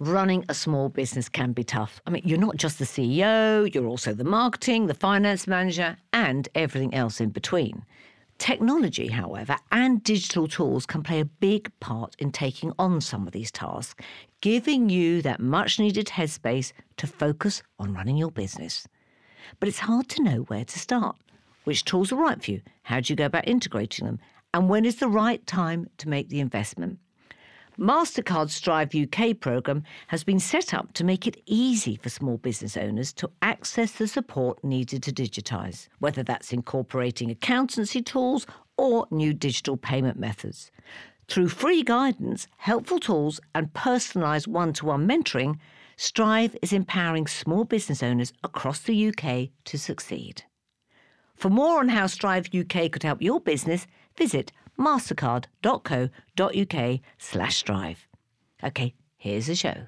running a small business can be tough. I mean, you're not just the CEO, you're also the marketing, the finance manager, and everything else in between. Technology, however, and digital tools can play a big part in taking on some of these tasks, giving you that much needed headspace to focus on running your business. But it's hard to know where to start. Which tools are right for you? How do you go about integrating them? And when is the right time to make the investment? MasterCard's Strive UK programme has been set up to make it easy for small business owners to access the support needed to digitise, whether that's incorporating accountancy tools or new digital payment methods. Through free guidance, helpful tools, and personalised one to one mentoring, Strive is empowering small business owners across the UK to succeed. For more on how Strive UK could help your business, visit mastercard.co.uk slash strive. Okay, here's the show.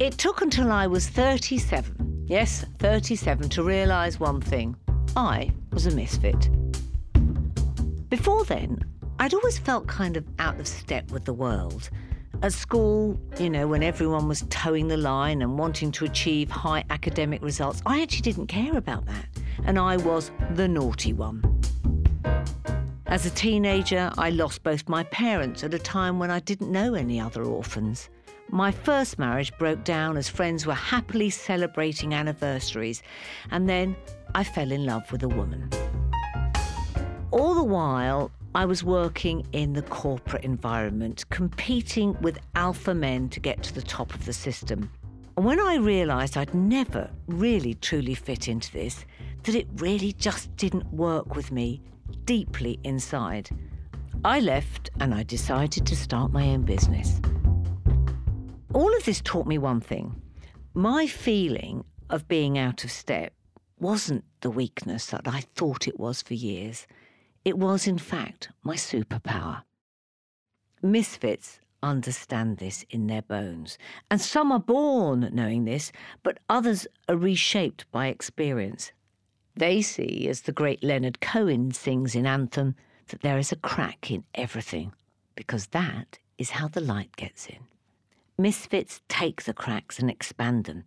It took until I was 37, yes, 37, to realise one thing. I was a misfit. Before then, I'd always felt kind of out of step with the world. At school, you know, when everyone was toeing the line and wanting to achieve high academic results, I actually didn't care about that and I was the naughty one. As a teenager, I lost both my parents at a time when I didn't know any other orphans. My first marriage broke down as friends were happily celebrating anniversaries, and then I fell in love with a woman. All the while, I was working in the corporate environment, competing with alpha men to get to the top of the system. And when I realised I'd never really truly fit into this, that it really just didn't work with me deeply inside. I left and I decided to start my own business. All of this taught me one thing my feeling of being out of step wasn't the weakness that I thought it was for years. It was, in fact, my superpower. Misfits understand this in their bones, and some are born knowing this, but others are reshaped by experience. They see, as the great Leonard Cohen sings in Anthem, that there is a crack in everything, because that is how the light gets in. Misfits take the cracks and expand them.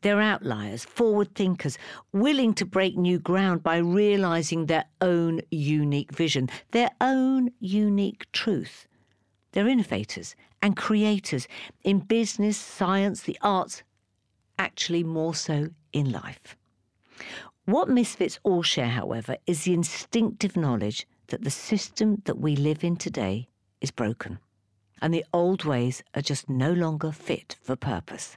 They're outliers, forward thinkers, willing to break new ground by realizing their own unique vision, their own unique truth. They're innovators and creators in business, science, the arts, actually more so in life. What misfits all share, however, is the instinctive knowledge that the system that we live in today is broken, and the old ways are just no longer fit for purpose.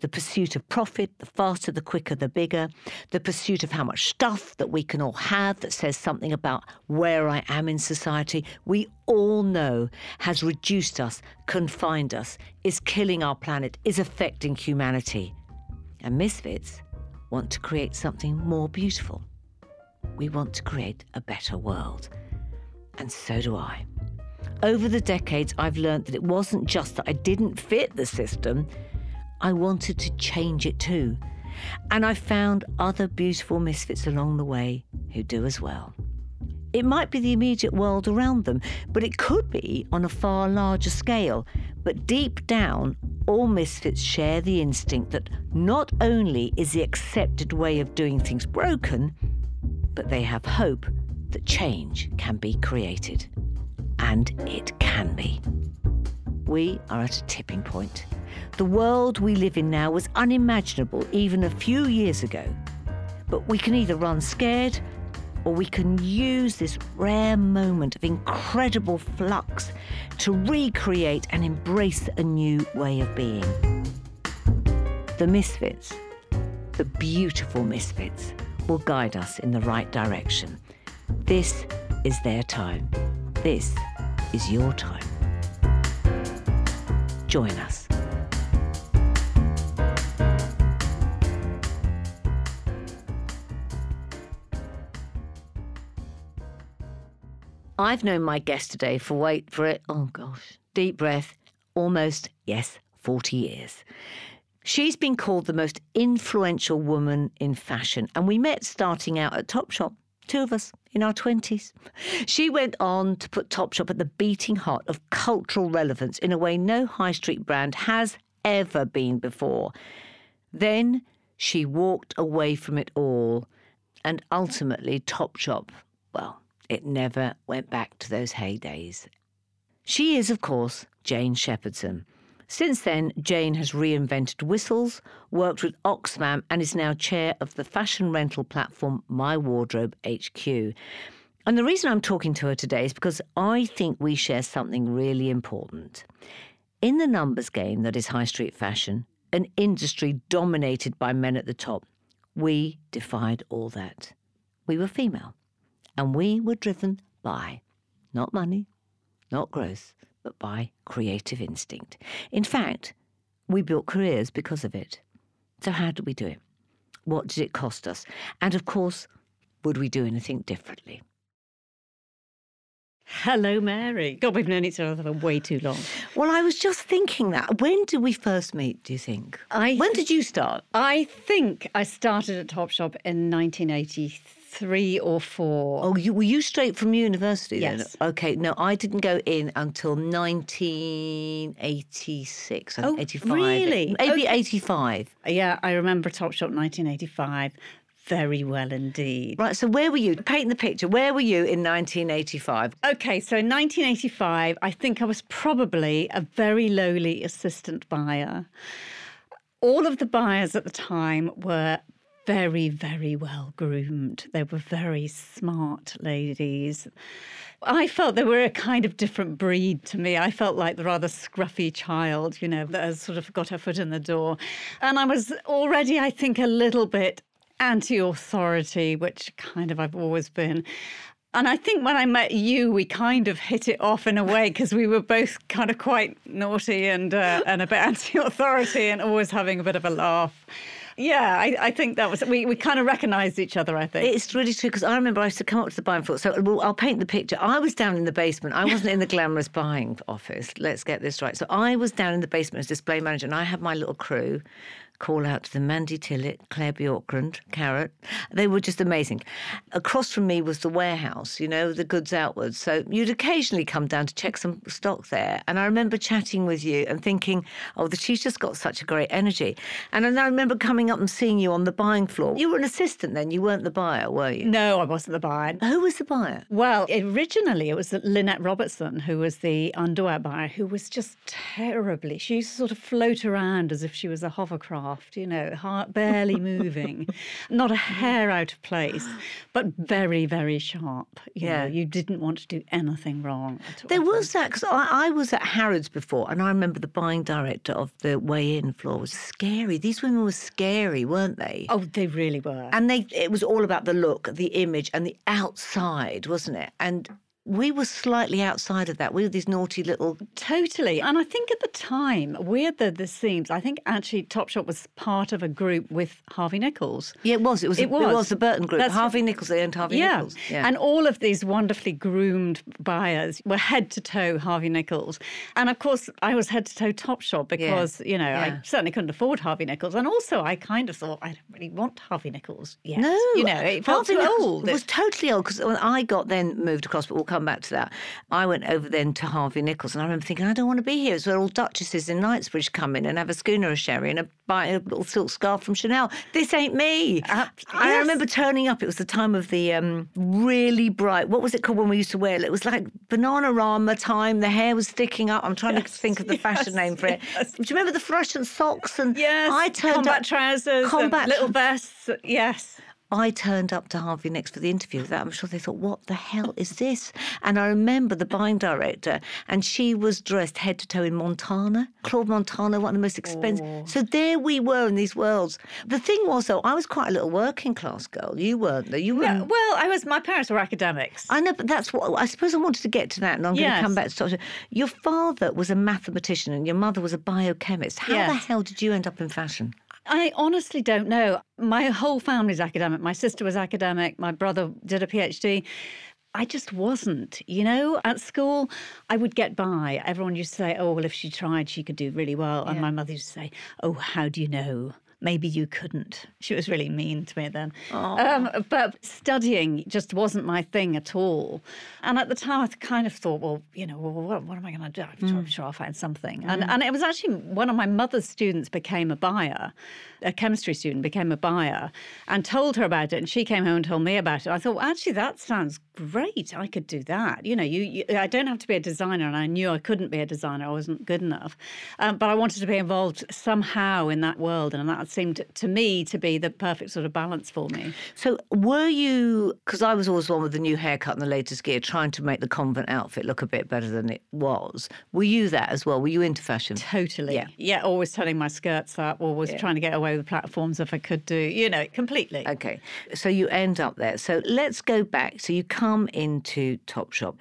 The pursuit of profit, the faster, the quicker, the bigger, the pursuit of how much stuff that we can all have that says something about where I am in society, we all know has reduced us, confined us, is killing our planet, is affecting humanity. And misfits want to create something more beautiful. We want to create a better world. And so do I. Over the decades, I've learned that it wasn't just that I didn't fit the system, I wanted to change it too. And I found other beautiful misfits along the way who do as well. It might be the immediate world around them, but it could be on a far larger scale. But deep down, all misfits share the instinct that not only is the accepted way of doing things broken, but they have hope that change can be created. And it can be. We are at a tipping point. The world we live in now was unimaginable even a few years ago. But we can either run scared or we can use this rare moment of incredible flux to recreate and embrace a new way of being. The misfits, the beautiful misfits, will guide us in the right direction. This is their time. This is your time. Join us. I've known my guest today for, wait for it, oh gosh, deep breath, almost, yes, 40 years. She's been called the most influential woman in fashion, and we met starting out at Topshop two of us in our 20s. She went on to put Topshop at the beating heart of cultural relevance in a way no high street brand has ever been before. Then she walked away from it all, and ultimately, Topshop, well, it never went back to those heydays. She is, of course, Jane Shepherdson. Since then, Jane has reinvented whistles, worked with Oxfam, and is now chair of the fashion rental platform My Wardrobe HQ. And the reason I'm talking to her today is because I think we share something really important. In the numbers game that is high street fashion, an industry dominated by men at the top, we defied all that. We were female, and we were driven by not money, not growth, but by creative instinct. In fact, we built careers because of it. So, how did we do it? What did it cost us? And of course, would we do anything differently? Hello, Mary. God, we've known each other for way too long. Well, I was just thinking that. When did we first meet, do you think? I when did you start? I think I started at Topshop in 1983 or four. Oh, you, were you straight from university yes. then? Okay, no, I didn't go in until 1986. I think, oh, 85. Really? Maybe okay. 85. Yeah, I remember Top Topshop 1985 very well indeed. Right, so where were you? Paint the picture. Where were you in 1985? Okay, so in 1985, I think I was probably a very lowly assistant buyer. All of the buyers at the time were very, very well groomed. They were very smart ladies. I felt they were a kind of different breed to me. I felt like the rather scruffy child, you know, that has sort of got her foot in the door. And I was already, I think, a little bit anti authority, which kind of I've always been. And I think when I met you, we kind of hit it off in a way because we were both kind of quite naughty and uh, and a bit anti-authority and always having a bit of a laugh. Yeah, I, I, think that was we, we kind of recognised each other. I think it's really true because I remember I used to come up to the buying floor. So well, I'll paint the picture. I was down in the basement. I wasn't in the glamorous buying office. Let's get this right. So I was down in the basement as display manager, and I had my little crew call out to them Mandy Tillett, Claire Bjorkgren, Carrot. They were just amazing. Across from me was the warehouse, you know, the goods outwards. So you'd occasionally come down to check some stock there. And I remember chatting with you and thinking, oh, she's just got such a great energy. And I remember coming up and seeing you on the buying floor. You were an assistant then, you weren't the buyer, were you? No, I wasn't the buyer. Who was the buyer? Well, originally it was Lynette Robertson, who was the underwear buyer, who was just terribly, she used to sort of float around as if she was a hovercraft soft, you know, heart barely moving, not a hair out of place, but very, very sharp. You yeah, know, you didn't want to do anything wrong. There was that because I, I, was at Harrods before, and I remember the buying director of the weigh-in floor was scary. These women were scary, weren't they? Oh, they really were. And they, it was all about the look, the image, and the outside, wasn't it? And we were slightly outside of that. We were these naughty little. Totally. And I think at the time, weird though this seems, I think actually Topshop was part of a group with Harvey Nichols. Yeah, it was. It was, it, a, was. It was the Burton group. That's Harvey Nichols, they owned Harvey yeah. Nichols. Yeah. And all of these wonderfully groomed buyers were head to toe Harvey Nichols. And of course, I was head to toe Topshop because, yeah. you know, yeah. I certainly couldn't afford Harvey Nichols. And also, I kind of thought, I don't really want Harvey Nichols yet. No. You know, it felt Harvey too old. It was totally old because when I got then moved across, but come back to that. I went over then to Harvey Nichols, and I remember thinking, I don't want to be here. It's where all duchesses in Knightsbridge come in and have a schooner of sherry and a, buy a little silk scarf from Chanel. This ain't me. Uh, yes. I remember turning up. It was the time of the um, really bright. What was it called when we used to wear it? It was like Bananarama time. The hair was sticking up. I'm trying yes, to think of the yes, fashion name for it. Do you remember the fluorescent socks and yes, I turned combat up, trousers, combat little vests. Yes. I turned up to Harvey Nicks for the interview. That I'm sure they thought, "What the hell is this?" And I remember the buying director, and she was dressed head to toe in Montana, Claude Montana, one of the most expensive. Oh. So there we were in these worlds. The thing was, though, I was quite a little working class girl. You weren't. Though. You were. No, well, I was. My parents were academics. I know, but that's what I suppose I wanted to get to that, and I'm yes. going to come back to talk. Your father was a mathematician, and your mother was a biochemist. How yes. the hell did you end up in fashion? I honestly don't know. My whole family's academic. My sister was academic. My brother did a PhD. I just wasn't, you know. At school, I would get by. Everyone used to say, "Oh, well, if she tried, she could do really well." And my mother used to say, "Oh, how do you know?" Maybe you couldn't. She was really mean to me then. Um, but studying just wasn't my thing at all. And at the time, I kind of thought, well, you know, well, what, what am I going to do? I'm sure, I'm sure I'll find something. And, and it was actually one of my mother's students became a buyer, a chemistry student became a buyer, and told her about it. And she came home and told me about it. I thought, well, actually, that sounds great. I could do that. You know, you, you I don't have to be a designer, and I knew I couldn't be a designer. I wasn't good enough. Um, but I wanted to be involved somehow in that world, and that seemed to me to be the perfect sort of balance for me. So, were you, because I was always one with the new haircut and the latest gear, trying to make the convent outfit look a bit better than it was. Were you that as well? Were you into fashion? Totally. Yeah. Yeah, always turning my skirts up, always trying to get away with platforms if I could do, you know, completely. Okay. So, you end up there. So, let's go back. So, you come into Topshop.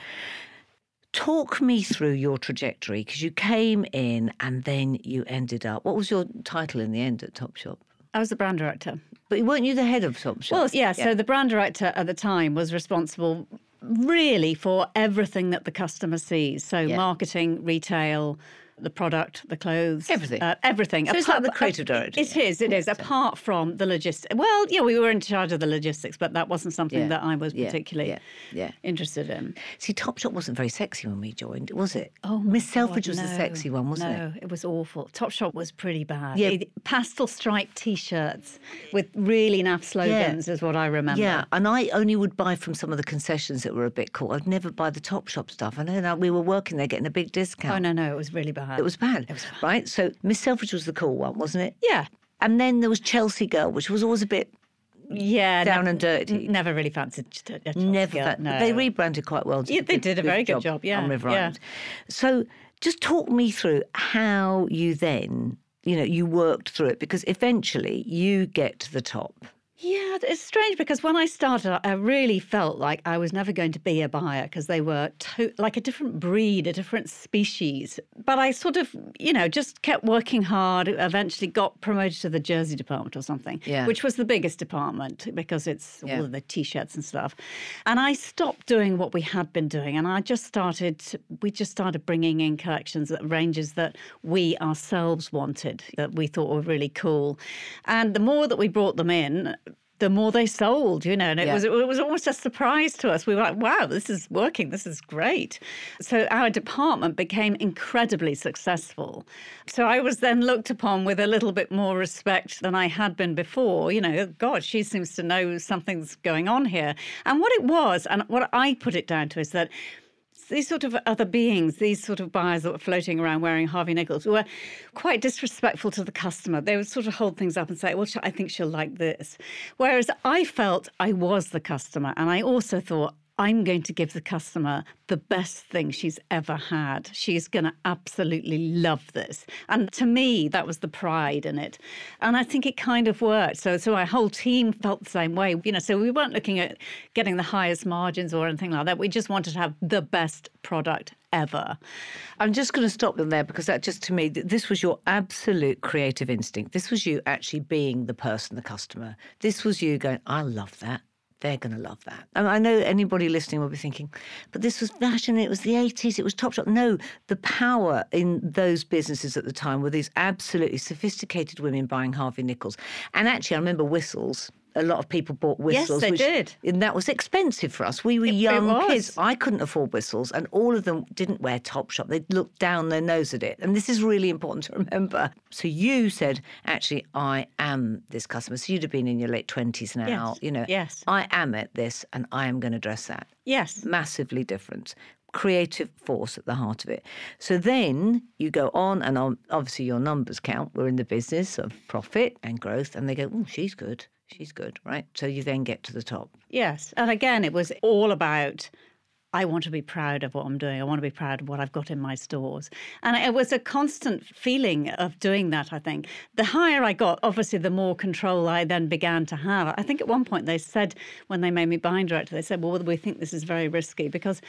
Talk me through your trajectory because you came in and then you ended up. What was your title in the end at Topshop? I was the brand director. But weren't you the head of Topshop? Well, yeah, so the brand director at the time was responsible really for everything that the customer sees. So marketing, retail, the product, the clothes, Everything. uh, everything. So it's like the creative director. It is. It is. Apart from the logistics. Well, yeah, we were in charge of the logistics, but that wasn't something Yeah, that I was yeah, particularly yeah, yeah. interested in. See, Topshop wasn't very sexy when we joined, was it? Oh, Miss Selfridge was the sexy one, wasn't no, it? No, it was awful. Topshop was pretty bad. Yeah. It- pastel striped T-shirts with really naff slogans is what I remember. Yeah, and I only would buy from some of the concessions that were a bit cool. I'd never buy the Topshop stuff. I know that we were working there getting a big discount. Oh no, no, it was really bad. It was bad, right? So Miss Selfridge was the cool one, wasn't it? Yeah. And then there was Chelsea Girl, which was always a bit Yeah, down and dirty. Never really fancied a, never. girl, no. They rebranded quite well. Yeah, they did a very good job, yeah, on River yeah. Island. So just talk me through how you then, you know, you worked through it because eventually you get to the top. Yeah, it's strange because when I started, I really felt like I was never going to be a buyer because they were to- like a different breed, a different species. But I sort of, you know, just kept working hard. Eventually got promoted to the jersey department or something, Yeah. which was the biggest department because it's Yeah. all of the t-shirts and stuff. And I stopped doing what we had been doing, and I just started. We just started bringing in collections, that ranges that we ourselves wanted, that we thought were really cool. And the more that we brought them in, the more they sold, you know, and it Yeah. was it was almost a surprise to us. We were like, "Wow, this is working. This is great." So our department became incredibly successful. So I was then looked upon with a little bit more respect than I had been before. You know, God, she seems to know something's going on here. And what it was, and what I put it down to, is that these sort of other beings, these sort of buyers that were floating around wearing Harvey Nichols, were quite disrespectful to the customer. They would sort of hold things up and say, Well, I think she'll like this. Whereas I felt I was the customer. And I also thought, I'm going to give the customer the best thing she's ever had. She's going to absolutely love this. And to me, that was the pride in it. And I think it kind of worked. So, so our whole team felt the same way. You know, so we weren't looking at getting the highest margins or anything like that. We just wanted to have the best product ever. I'm just going to stop them there because that just to me, this was your absolute creative instinct. This was you actually being the person, the customer. This was you going, I love that. They're going to love that. And I know anybody listening will be thinking, but this was fashion, it was the 80s, it was Topshop. No, the power in those businesses at the time were these absolutely sophisticated women buying Harvey Nichols. And actually, I remember whistles. A lot of people bought whistles. Yes, they which- did. And that was expensive for us. We were It- it young was. kids. I couldn't afford whistles, and all of them didn't wear Topshop. They looked down their nose at it. And this is really important to remember. So you said, actually, I am this customer. So you'd have been in your late 20s now. Yes. You know, Yes. I am at this, and I am going to dress that. Yes. Massively different. Creative force at the heart of it. So then you go on, and on, obviously your numbers count. We're in the business of profit and growth, and they go, oh, she's good. She's good, right? So you then get to the top. Yes. And again, it was all about I want to be proud of what I'm doing. I want to be proud of what I've got in my stores. And it was a constant feeling of doing that, I think. The higher I got, obviously, the more control I then began to have. I think at one point they said, when they made me buying director, they said, well, we think this is very risky because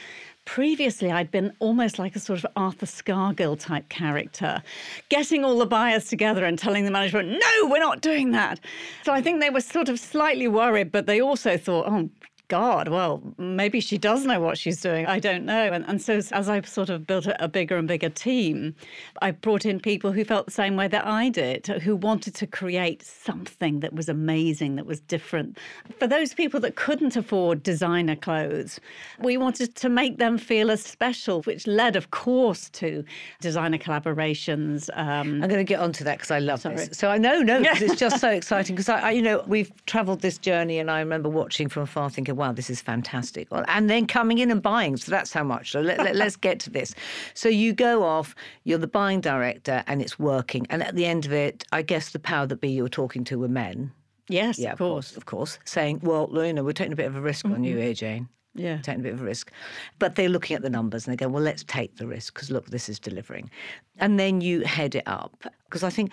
previously I'd been almost like a sort of Arthur Scargill type character, getting all the buyers together and telling the management, no, we're not doing that. So I think they were sort of slightly worried, but they also thought, oh, God, well, maybe she does know what she's doing. I don't know. And, and so as I've sort of built a, a bigger and bigger team, I brought in people who felt the same way that I did, who wanted to create something that was amazing, that was different. For those people that couldn't afford designer clothes, we wanted to make them feel as special, which led, of course, to designer collaborations. Um, I'm going to get onto that because I love sorry. this. So I know, no, it's just so exciting because I, I, you know, we've travelled this journey, and I remember watching from afar, thinking, "Wow, this is fantastic," well, and then coming in and buying. So that's how much. So let, let, let's get to this. So you go off, you're the buying director, and it's working. And at the end of it, I guess the power that be you were talking to were men. Yes, yeah, of course. Of course. Saying, well, Luna, we're taking a bit of a risk mm-hmm. on you mm-hmm. here, Jane. Yeah. Taking a bit of a risk. But they're looking at the numbers and they go, well, let's take the risk because look, this is delivering. And then you head it up. Because I think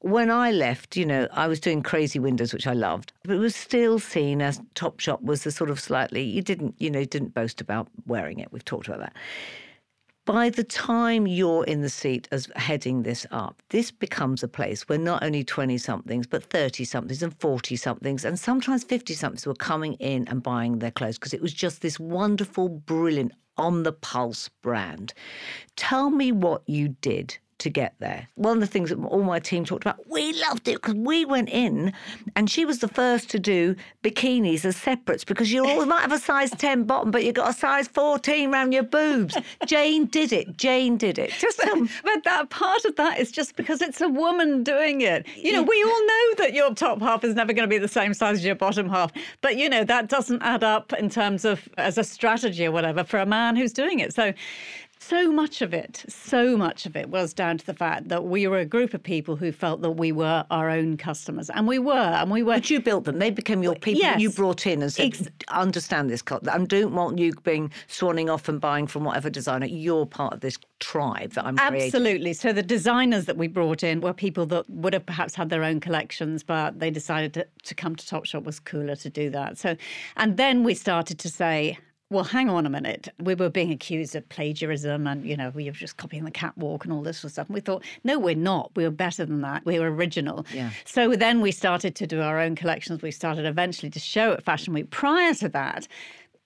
when I left, you know, I was doing crazy windows, which I loved, but it was still seen as Topshop was the sort of slightly, you didn't, you know, didn't boast about wearing it. We've talked about that by the time you're in the seat as heading this up, this becomes a place where not only 20 somethings, but 30 somethings and 40 somethings, and sometimes 50 somethings were coming in and buying their clothes because it was just this wonderful, brilliant, on the pulse brand. Tell me what you did to get there. One of the things that all my team talked about, we loved it because we went in and she was the first to do bikinis as separates because you always might have a size 10 bottom, but you've got a size 14 around your boobs. Jane did it. Jane did it. Just um, But that part of that is just because it's a woman doing it. You know, we all know that your top half is never going to be the same size as your bottom half. But, you know, that doesn't add up in terms of as a strategy or whatever for a man who's doing it. So so much of it, so much of it was down to the fact that we were a group of people who felt that we were our own customers, and we were, and we were. But you built them; they became your people. Yes. You brought in and said, Ex- "Understand this. I don't want you being swanning off and buying from whatever designer. You're part of this tribe that I'm Absolutely. Creating. So the designers that we brought in were people that would have perhaps had their own collections, but they decided to, to come to Topshop was cooler to do that. So, and then we started to say, well, hang on a minute. We were being accused of plagiarism and, you know, we were just copying the catwalk and all this sort of stuff. And we thought, no, we're not. We were better than that. We were original. Yeah. So then we started to do our own collections. We started eventually to show at Fashion Week. Prior to that,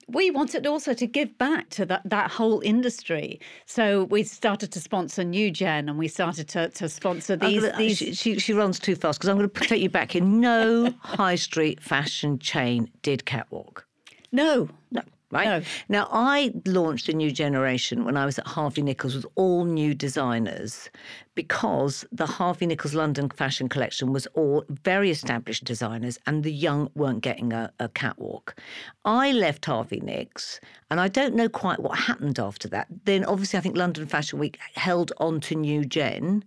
we wanted also to give back to that, that whole industry. So we started to sponsor New Gen and we started to, to sponsor these. These... She, she, she, runs too fast because I'm going to take you back in. No high street fashion chain did catwalk. No. No right? No. Now, I launched a new generation when I was at Harvey Nichols with all new designers because the Harvey Nichols London fashion collection was all very established designers and the young weren't getting a, a catwalk. I left Harvey Nicks and I don't know quite what happened after that. Then, obviously, I think London Fashion Week held on to New Gen.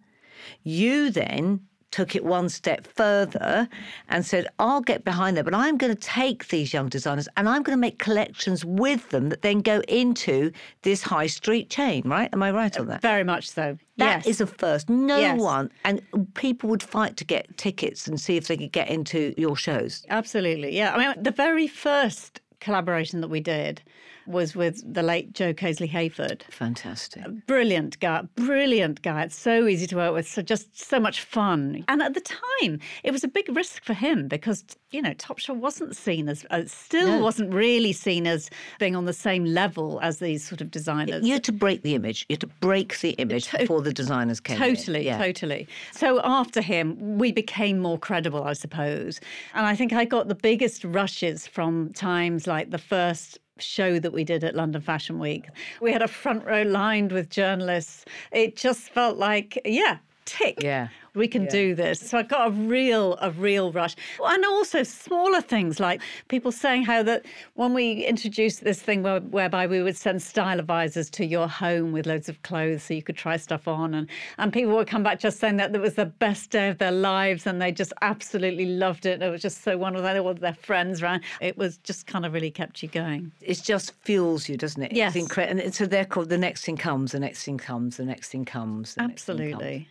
You then took it one step further and said, I'll get behind them, but I'm going to take these young designers and I'm going to make collections with them that then go into this high street chain, right? Am I right on that? Very much so. That yes. is a first. No yes. one, and people would fight to get tickets and see if they could get into your shows. Absolutely. Yeah. I mean, the very first collaboration that we did was with the late Joe Casely Hayford. Fantastic. Brilliant guy. Brilliant guy. It's so easy to work with. So just so much fun. And at the time, it was a big risk for him because, you know, Top Topshop wasn't seen as, uh, still no. wasn't really seen as being on the same level as these sort of designers. You had to break the image. You had to break the image to- before the designers came. Totally, yeah. totally. So after him, we became more credible, I suppose. And I think I got the biggest rushes from times like the first show that we did at London Fashion Week. We had a front row lined with journalists. It just felt like, yeah, tick. Yeah we can yeah. do this. So I got a real, a real rush. And also smaller things like people saying how that when we introduced this thing where, whereby we would send style advisors to your home with loads of clothes so you could try stuff on. And, and people would come back just saying that it was the best day of their lives and they just absolutely loved it. It was just so wonderful. They all their friends around. It was just kind of really kept you going. It just fuels you, doesn't it? Yes. It's incredible. And so they're called the next thing comes, the next thing comes, the next thing comes. Absolutely.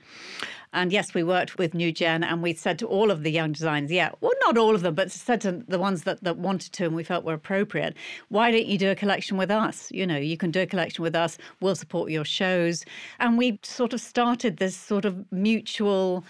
And yes, we worked with New Gen and we said to all of the young designers, yeah, well, not all of them, but said to the ones that, that wanted to and we felt were appropriate, why don't you do a collection with us? You know, you can do a collection with us, we'll support your shows. And we sort of started this sort of mutual,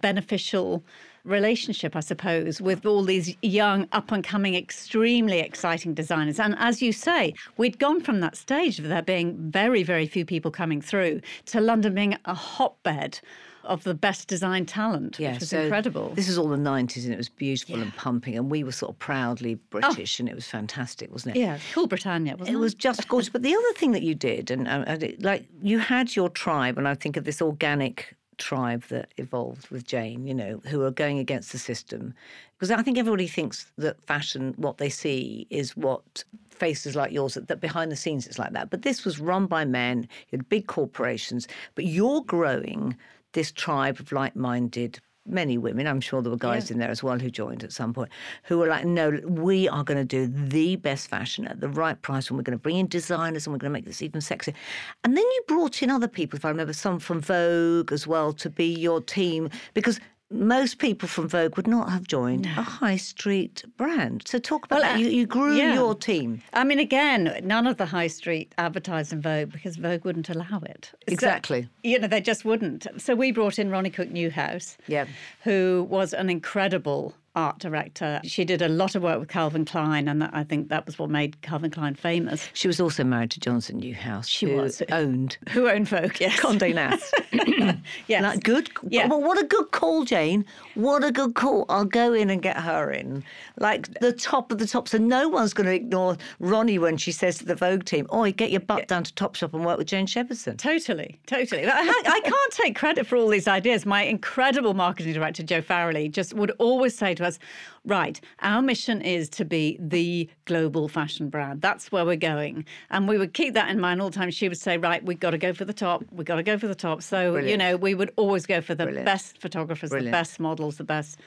beneficial relationship, I suppose, with all these young, up and coming, extremely exciting designers. And as you say, we'd gone from that stage of there being very, very few people coming through to London being a hotbed of the best design talent, Yeah, which was so incredible. This is all the 90s and it was beautiful and pumping, and we were sort of proudly British, and it was fantastic, wasn't it? yeah, cool Britannia, wasn't It it? was just gorgeous. But the other thing that you did, and, uh, and it, like you had your tribe, and I think of this organic tribe that evolved with Jane, you know, who are going against the system. Because I think everybody thinks that fashion, what they see, is what faces like yours, that, that behind the scenes it's like that. But this was run by men, you had big corporations, but you're growing this tribe of like minded many women, I'm sure there were guys in there as well who joined at some point, who were like, no, we are going to do the best fashion at the right price and we're going to bring in designers and we're going to make this even sexier. And then you brought in other people, if I remember, some from Vogue as well to be your team because most people from Vogue would not have joined a high street brand. So talk about Well, that. uh, You, you grew yeah. your team. I mean, again, none of the high street advertised in Vogue because Vogue wouldn't allow it. So, Exactly. you know, they just wouldn't. So we brought in Ronnie Cooke Newhouse, Yeah. who was an incredible art director. She did a lot of work with Calvin Klein, and I think that was what made Calvin Klein famous. She was also married to Jonathan Newhouse. She who was. Owned Who owned Vogue? Yes. Condé Nast. yes. Like good, Yeah. well, what a good call, Jane. What a good call. I'll go in and get her in, like the top of the top. So no one's going to ignore Ronnie when she says to the Vogue team, "Oh, get your butt down to Topshop and work with Jane Shepherdson." Totally, totally. I, I can't take credit for all these ideas. My incredible marketing director, Joe Farrelly, just would always say to us, right, our mission is to be the global fashion brand. That's where we're going. And we would keep that in mind all the time. She would say, right, we've got to go for the top. We've got to go for the top. So, you know, we would always go for the Brilliant. best photographers, Brilliant. the best models, the best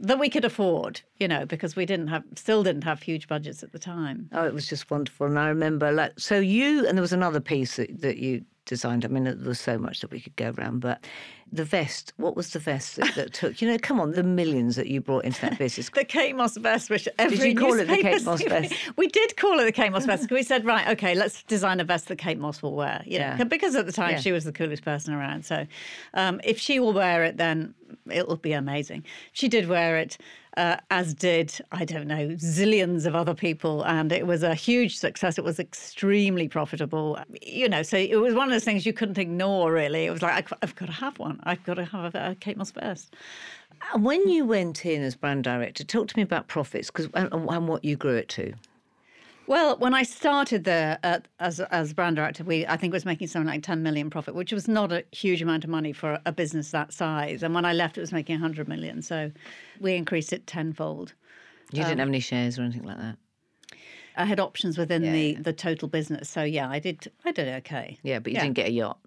that we could afford, you know, because we didn't have, still didn't have huge budgets at the time. Oh, it was just wonderful. And I remember, like, so you, and there was another piece that, that you designed. I mean, there was so much that we could go around, but the vest, what was the vest that, that took, you know, come on, the millions that you brought into that business. the Kate Moss vest, which every did you call it the Kate Moss vest? We did call it the Kate Moss vest. We said, right, okay, let's design a vest that Kate Moss will wear. You know, Yeah. because at the time Yeah. she was the coolest person around. So um, if she will wear it, then it'll be amazing. She did wear it. Uh, as did, I don't know, zillions of other people. And it was a huge success. It was extremely profitable. You know, so it was one of those things you couldn't ignore, really. It was like, I've- got to have one. I've got to have a, Kate Moss vest. And when you went in as brand director, talk to me about profits because and, and what you grew it to. Well, when I started there at, uh, as as brand director, we I think was making something like ten million profit, which was not a huge amount of money for a business that size. And when I left, it was making hundred million. So we increased it tenfold. You didn't um, have any shares or anything like that. I had options within Yeah, the yeah. the total business. So yeah, I did I did okay. Yeah, but you Yeah. didn't get a yacht.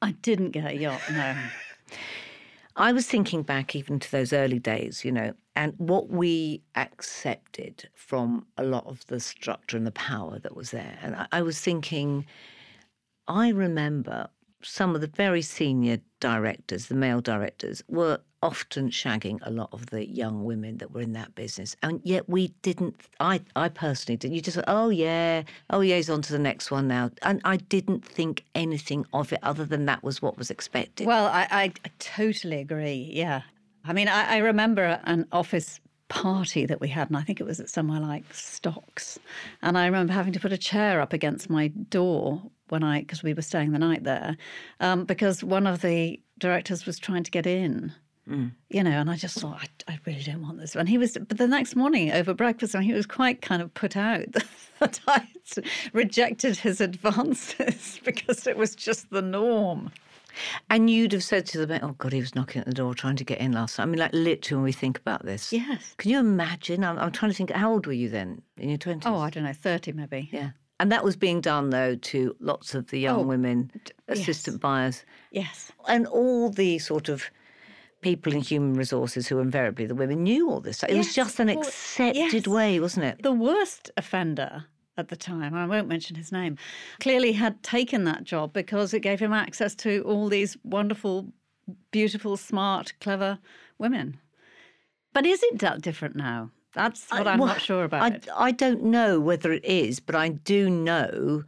I didn't get a yacht. No. I was thinking back even to those early days, you know, and what we accepted from a lot of the structure and the power that was there. And I, I was thinking, I remember some of the very senior directors, the male directors, were often shagging a lot of the young women that were in that business. And yet we didn't, I, I personally didn't. You just, oh, yeah, oh, yeah, he's on to the next one now. And I didn't think anything of it other than that was what was expected. Well, I, I totally agree. Yeah. I mean, I, I remember an office party that we had, and I think it was at somewhere like Stocks. And I remember having to put a chair up against my door when I, because we were staying the night there, um, because one of the directors was trying to get in. You know, and I just thought, I, I really don't want this. And he was, but the next morning over breakfast, and he was quite kind of put out that I rejected his advances because it was just the norm. And you'd have said to them, "Oh God, he was knocking at the door trying to get in last night." I mean, like literally, when we think about this, Yes. Can you imagine? I'm, I'm trying to think. How old were you then? In your twenties? Oh, I don't know, 30 maybe. yeah. And that was being done though to lots of the young Oh, women, yes. assistant buyers, Yes. and all the sort of people in human resources who invariably the women knew all this. It was just an well, accepted yes. way, wasn't it? The worst offender at the time, I won't mention his name, clearly had taken that job because it gave him access to all these wonderful, beautiful, smart, clever women. But is it that different now? That's what I, am well, not sure about I. I don't know whether it is, but I do know,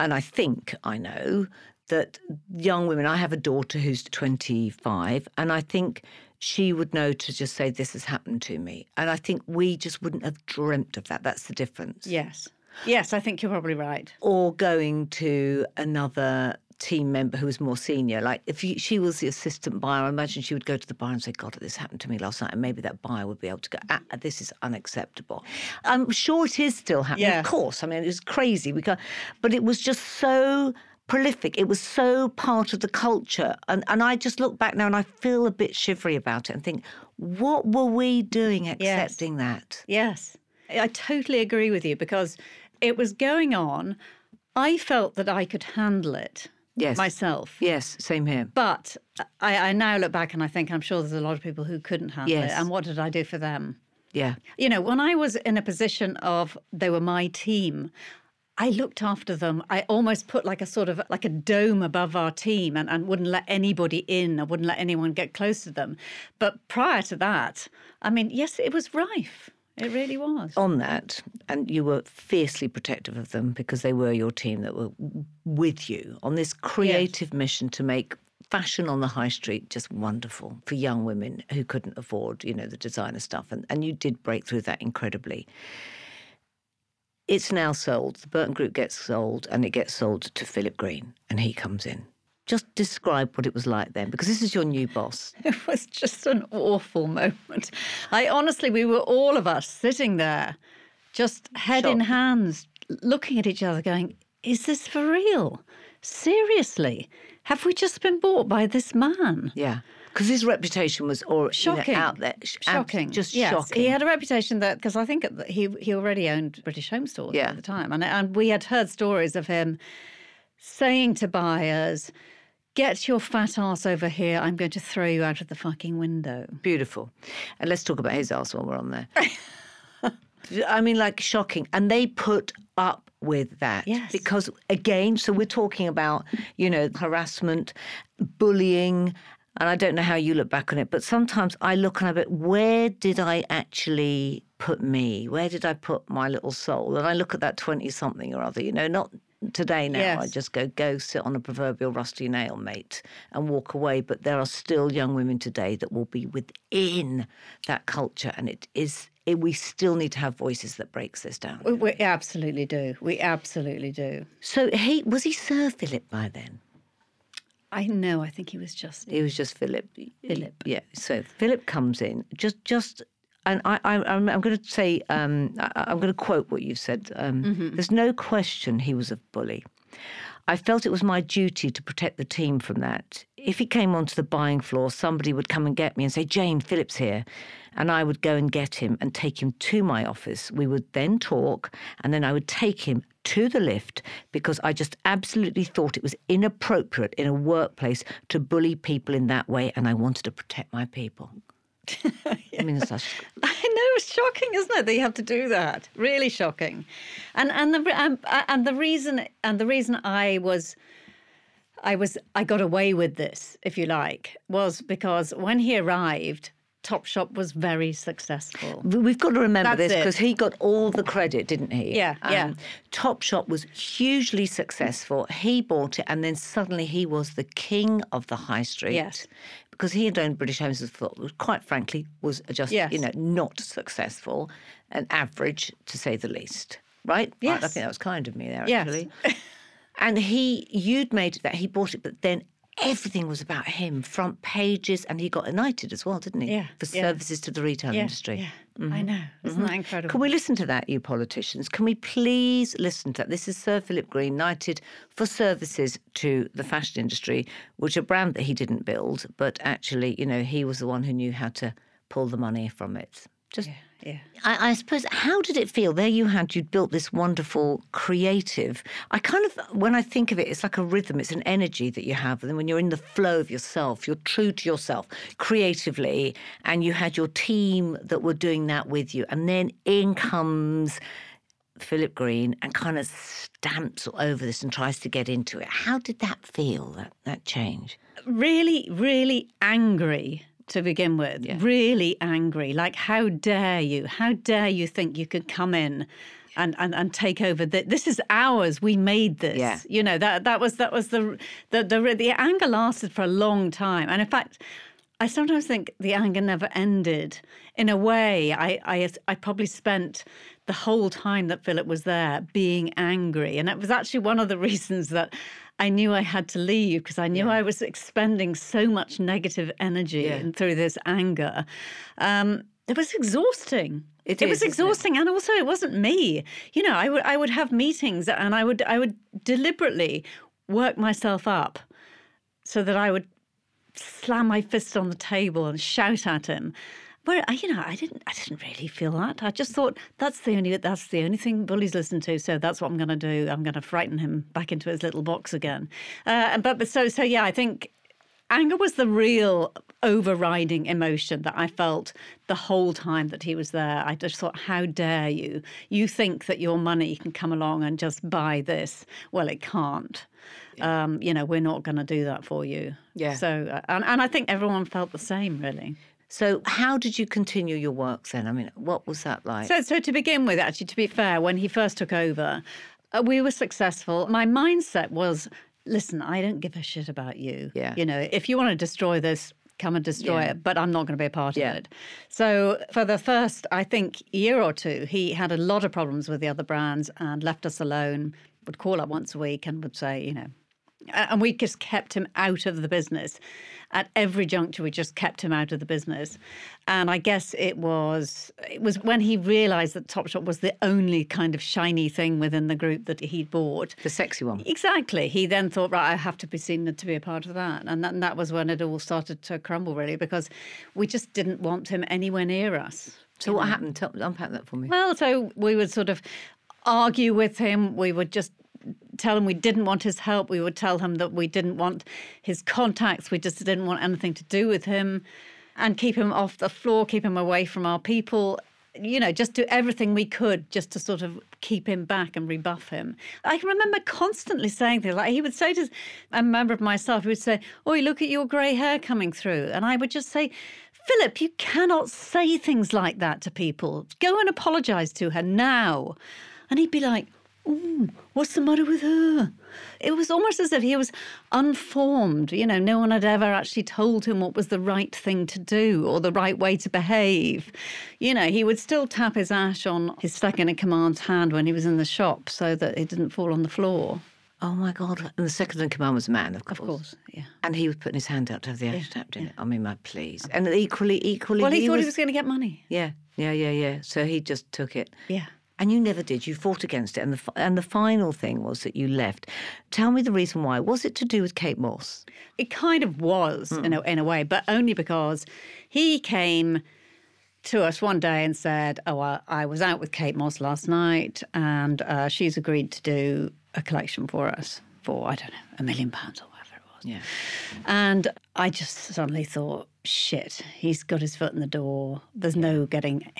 and I think I know, that young women, I have a daughter who's 25, and I think she would know to just say, This has happened to me. And I think we just wouldn't have dreamt of that. That's the difference. Yes. Yes, I think you're probably right. Or going to another team member who was more senior. Like if you, she was the assistant buyer, I imagine she would go to the buyer and say, God, this happened to me last night. And maybe that buyer would be able to go, ah, this is unacceptable. I'm sure it is still happening. Yeah. Of course. I mean, it was crazy. We got, but it was just so prolific. It was so part of the culture. And, and I just look back now and I feel a bit shivery about it and think, what were we doing accepting that? Yes. I totally agree with you because it was going on. I felt that I could handle it Yes. myself. Yes, same here. But I, I now look back and I think I'm sure there's a lot of people who couldn't handle Yes. it. And what did I do for them? Yeah. You know, when I was in a position of they were my team, I looked after them. I almost put like a sort of like a dome above our team and, and wouldn't let anybody in. I wouldn't let anyone get close to them. But prior to that, I mean, yes, it was rife. It really was. on that, and you were fiercely protective of them because they were your team that were with you on this creative mission to make fashion on the high street just wonderful for young women who couldn't afford, you know, the designer stuff. And, and you did break through that incredibly. It's now sold. The Burton Group gets sold, and it gets sold to Philip Green, and he comes in. Just describe what it was like then, because this is your new boss. It was just an awful moment. I honestly, we were all of us sitting there, just head in hands, looking at each other, going, Is this for real? Seriously? Have we just been bought by this man? Yeah, because his reputation was or, you know, Shocking. out there, sh- Shocking. just yes. shocking. He had a reputation that, because I think he, he already owned British Home Stores Yeah. at the time. And, and we had heard stories of him saying to buyers, Get your fat ass over here. I'm going to throw you out of the fucking window. Beautiful. And let's talk about his ass while we're on there. I mean, like shocking. And they put up with that. Yes. Because again, so we're talking about, you know, harassment, bullying. And I don't know how you look back on it, but sometimes I look and I bet, where did I actually put me? Where did I put my little soul? And I look at that 20 something or other, you know, not today now. I just go, go sit on a proverbial rusty nail, mate, and walk away. But there are still young women today that will be within that culture. And it is, it, we still need to have voices that breaks this down. We, we absolutely do. We absolutely do. So he, was he Sir Philip by then? I know. I think he was just. He was just Philip. Philip. Yeah. So Philip comes in, just, just, and I, I I'm, I'm going to say, um, I, I'm going to quote what you've said. Um, There's no question he was a bully. I felt it was my duty to protect the team from that. If he came onto the buying floor, somebody would come and get me and say, Jane, Philip's here. And I would go and get him and take him to my office. We would then talk, and then I would take him to the lift because I just absolutely thought it was inappropriate in a workplace to bully people in that way, and I wanted to protect my people. I mean, it's such, I know it's shocking, isn't it? That you have to do that. Really shocking, and and the um, and the reason and the reason I was. I was I got away with this, if you like, was because when he arrived, Topshop was very successful. We've got to remember That's this because he got all the credit, didn't he? Yeah, yeah. Topshop was hugely successful. He bought it, and then suddenly he was the king of the high street. Yes. Because he had owned British Homes before, quite frankly, was just Yes. you know not successful, and average to say the least. Right? I- I think that was kind of me there, actually. Yes. and he, you'd made that he bought it, but then. Everything was about him, front pages, and he got knighted as well, didn't he? Yeah, For yeah. services to the retail Yeah, industry. yeah, mm-hmm. I know. Isn't mm-hmm. that incredible? Can we listen to that, you politicians? Can we please listen to that? This is Sir Philip Green, knighted for services to the fashion industry, which a brand that he didn't build, but actually, you know, he was the one who knew how to pull the money from it. Just, yeah. I, I suppose, how did it feel? There you had, you'd built this wonderful creative. I kind of, when I think of it, it's like a rhythm, it's an energy that you have. And then when you're in the flow of yourself, you're true to yourself creatively, and you had your team that were doing that with you. And then in comes Philip Green and kind of stamps over this and tries to get into it. How did that feel, that, that change? really, really angry to begin with. Really angry. Like, how dare you? How dare you think you could come in? And, and, and take over the, this is ours we made this Yeah. you know that that was that was the, the the the anger lasted for a long time and in fact I sometimes think the anger never ended. In a way, I, I, I probably spent the whole time that Philip was there being angry. And it was actually one of the reasons that I knew I had to leave because I knew yeah. I was expending so much negative energy yeah. through this anger. Um, it was exhausting. It, it is, was exhausting, it? and also it wasn't me. You know, I would I would have meetings, and I would I would deliberately work myself up so that I would slam my fist on the table and shout at him. But you know, I didn't. I didn't really feel that. I just thought that's the only that's the only thing bullies listen to. So that's what I'm going to do. I'm going to frighten him back into his little box again. Uh, but but so so yeah, I think anger was the real overriding emotion that I felt the whole time that he was there. I just thought, how dare you? You think that your money can come along and just buy this. Well, it can't. Yeah. Um, you know, we're not going to do that for you. Yeah. So, uh, and, and I think everyone felt the same, really. So, how did you continue your work then? I mean, what was that like? So, so to begin with, actually, to be fair, when he first took over, uh, we were successful. My mindset was, listen, I don't give a shit about you. Yeah. You know, if you want to destroy this, come and destroy yeah. it, but I'm not going to be a part yeah. of it. So, for the first, I think, year or two, he had a lot of problems with the other brands and left us alone. Would call up once a week and would say, you know, and we just kept him out of the business. At every juncture, we just kept him out of the business. And I guess it was it was when he realised that Topshop was the only kind of shiny thing within the group that he'd bought. The sexy one. Exactly. He then thought, right, I have to be seen to be a part of that. And that, and that was when it all started to crumble, really, because we just didn't want him anywhere near us. So what know? happened? Tell, unpack that for me. Well, so we would sort of argue with him. We would just tell him we didn't want his help. We would tell him that we didn't want his contacts. We just didn't want anything to do with him and keep him off the floor, keep him away from our people. You know, just do everything we could just to sort of keep him back and rebuff him. I can remember constantly saying things like he would say to a member of my staff, he would say, Oh, look at your grey hair coming through. And I would just say, Philip, you cannot say things like that to people. Go and apologise to her now. And he'd be like, Ooh, what's the matter with her? It was almost as if he was unformed. You know, no one had ever actually told him what was the right thing to do or the right way to behave. You know, he would still tap his ash on his second in command's hand when he was in the shop so that it didn't fall on the floor. Oh my God! And the second in command was a man, of course. Of course, yeah. And he was putting his hand out to have the ash yeah, tapped in yeah. it. I mean, my please. And equally, equally. Well, he, he thought was... he was going to get money. Yeah, yeah, yeah, yeah. So he just took it. Yeah. And you never did. You fought against it. And the, and the final thing was that you left. Tell me the reason why. Was it to do with Kate Moss? It kind of was, mm. in, a, in a way, but only because he came to us one day and said, Oh, I, I was out with Kate Moss last night and uh, she's agreed to do a collection for us for, I don't know, a million pounds or whatever it was. Yeah. And I just suddenly thought, shit, he's got his foot in the door. There's no getting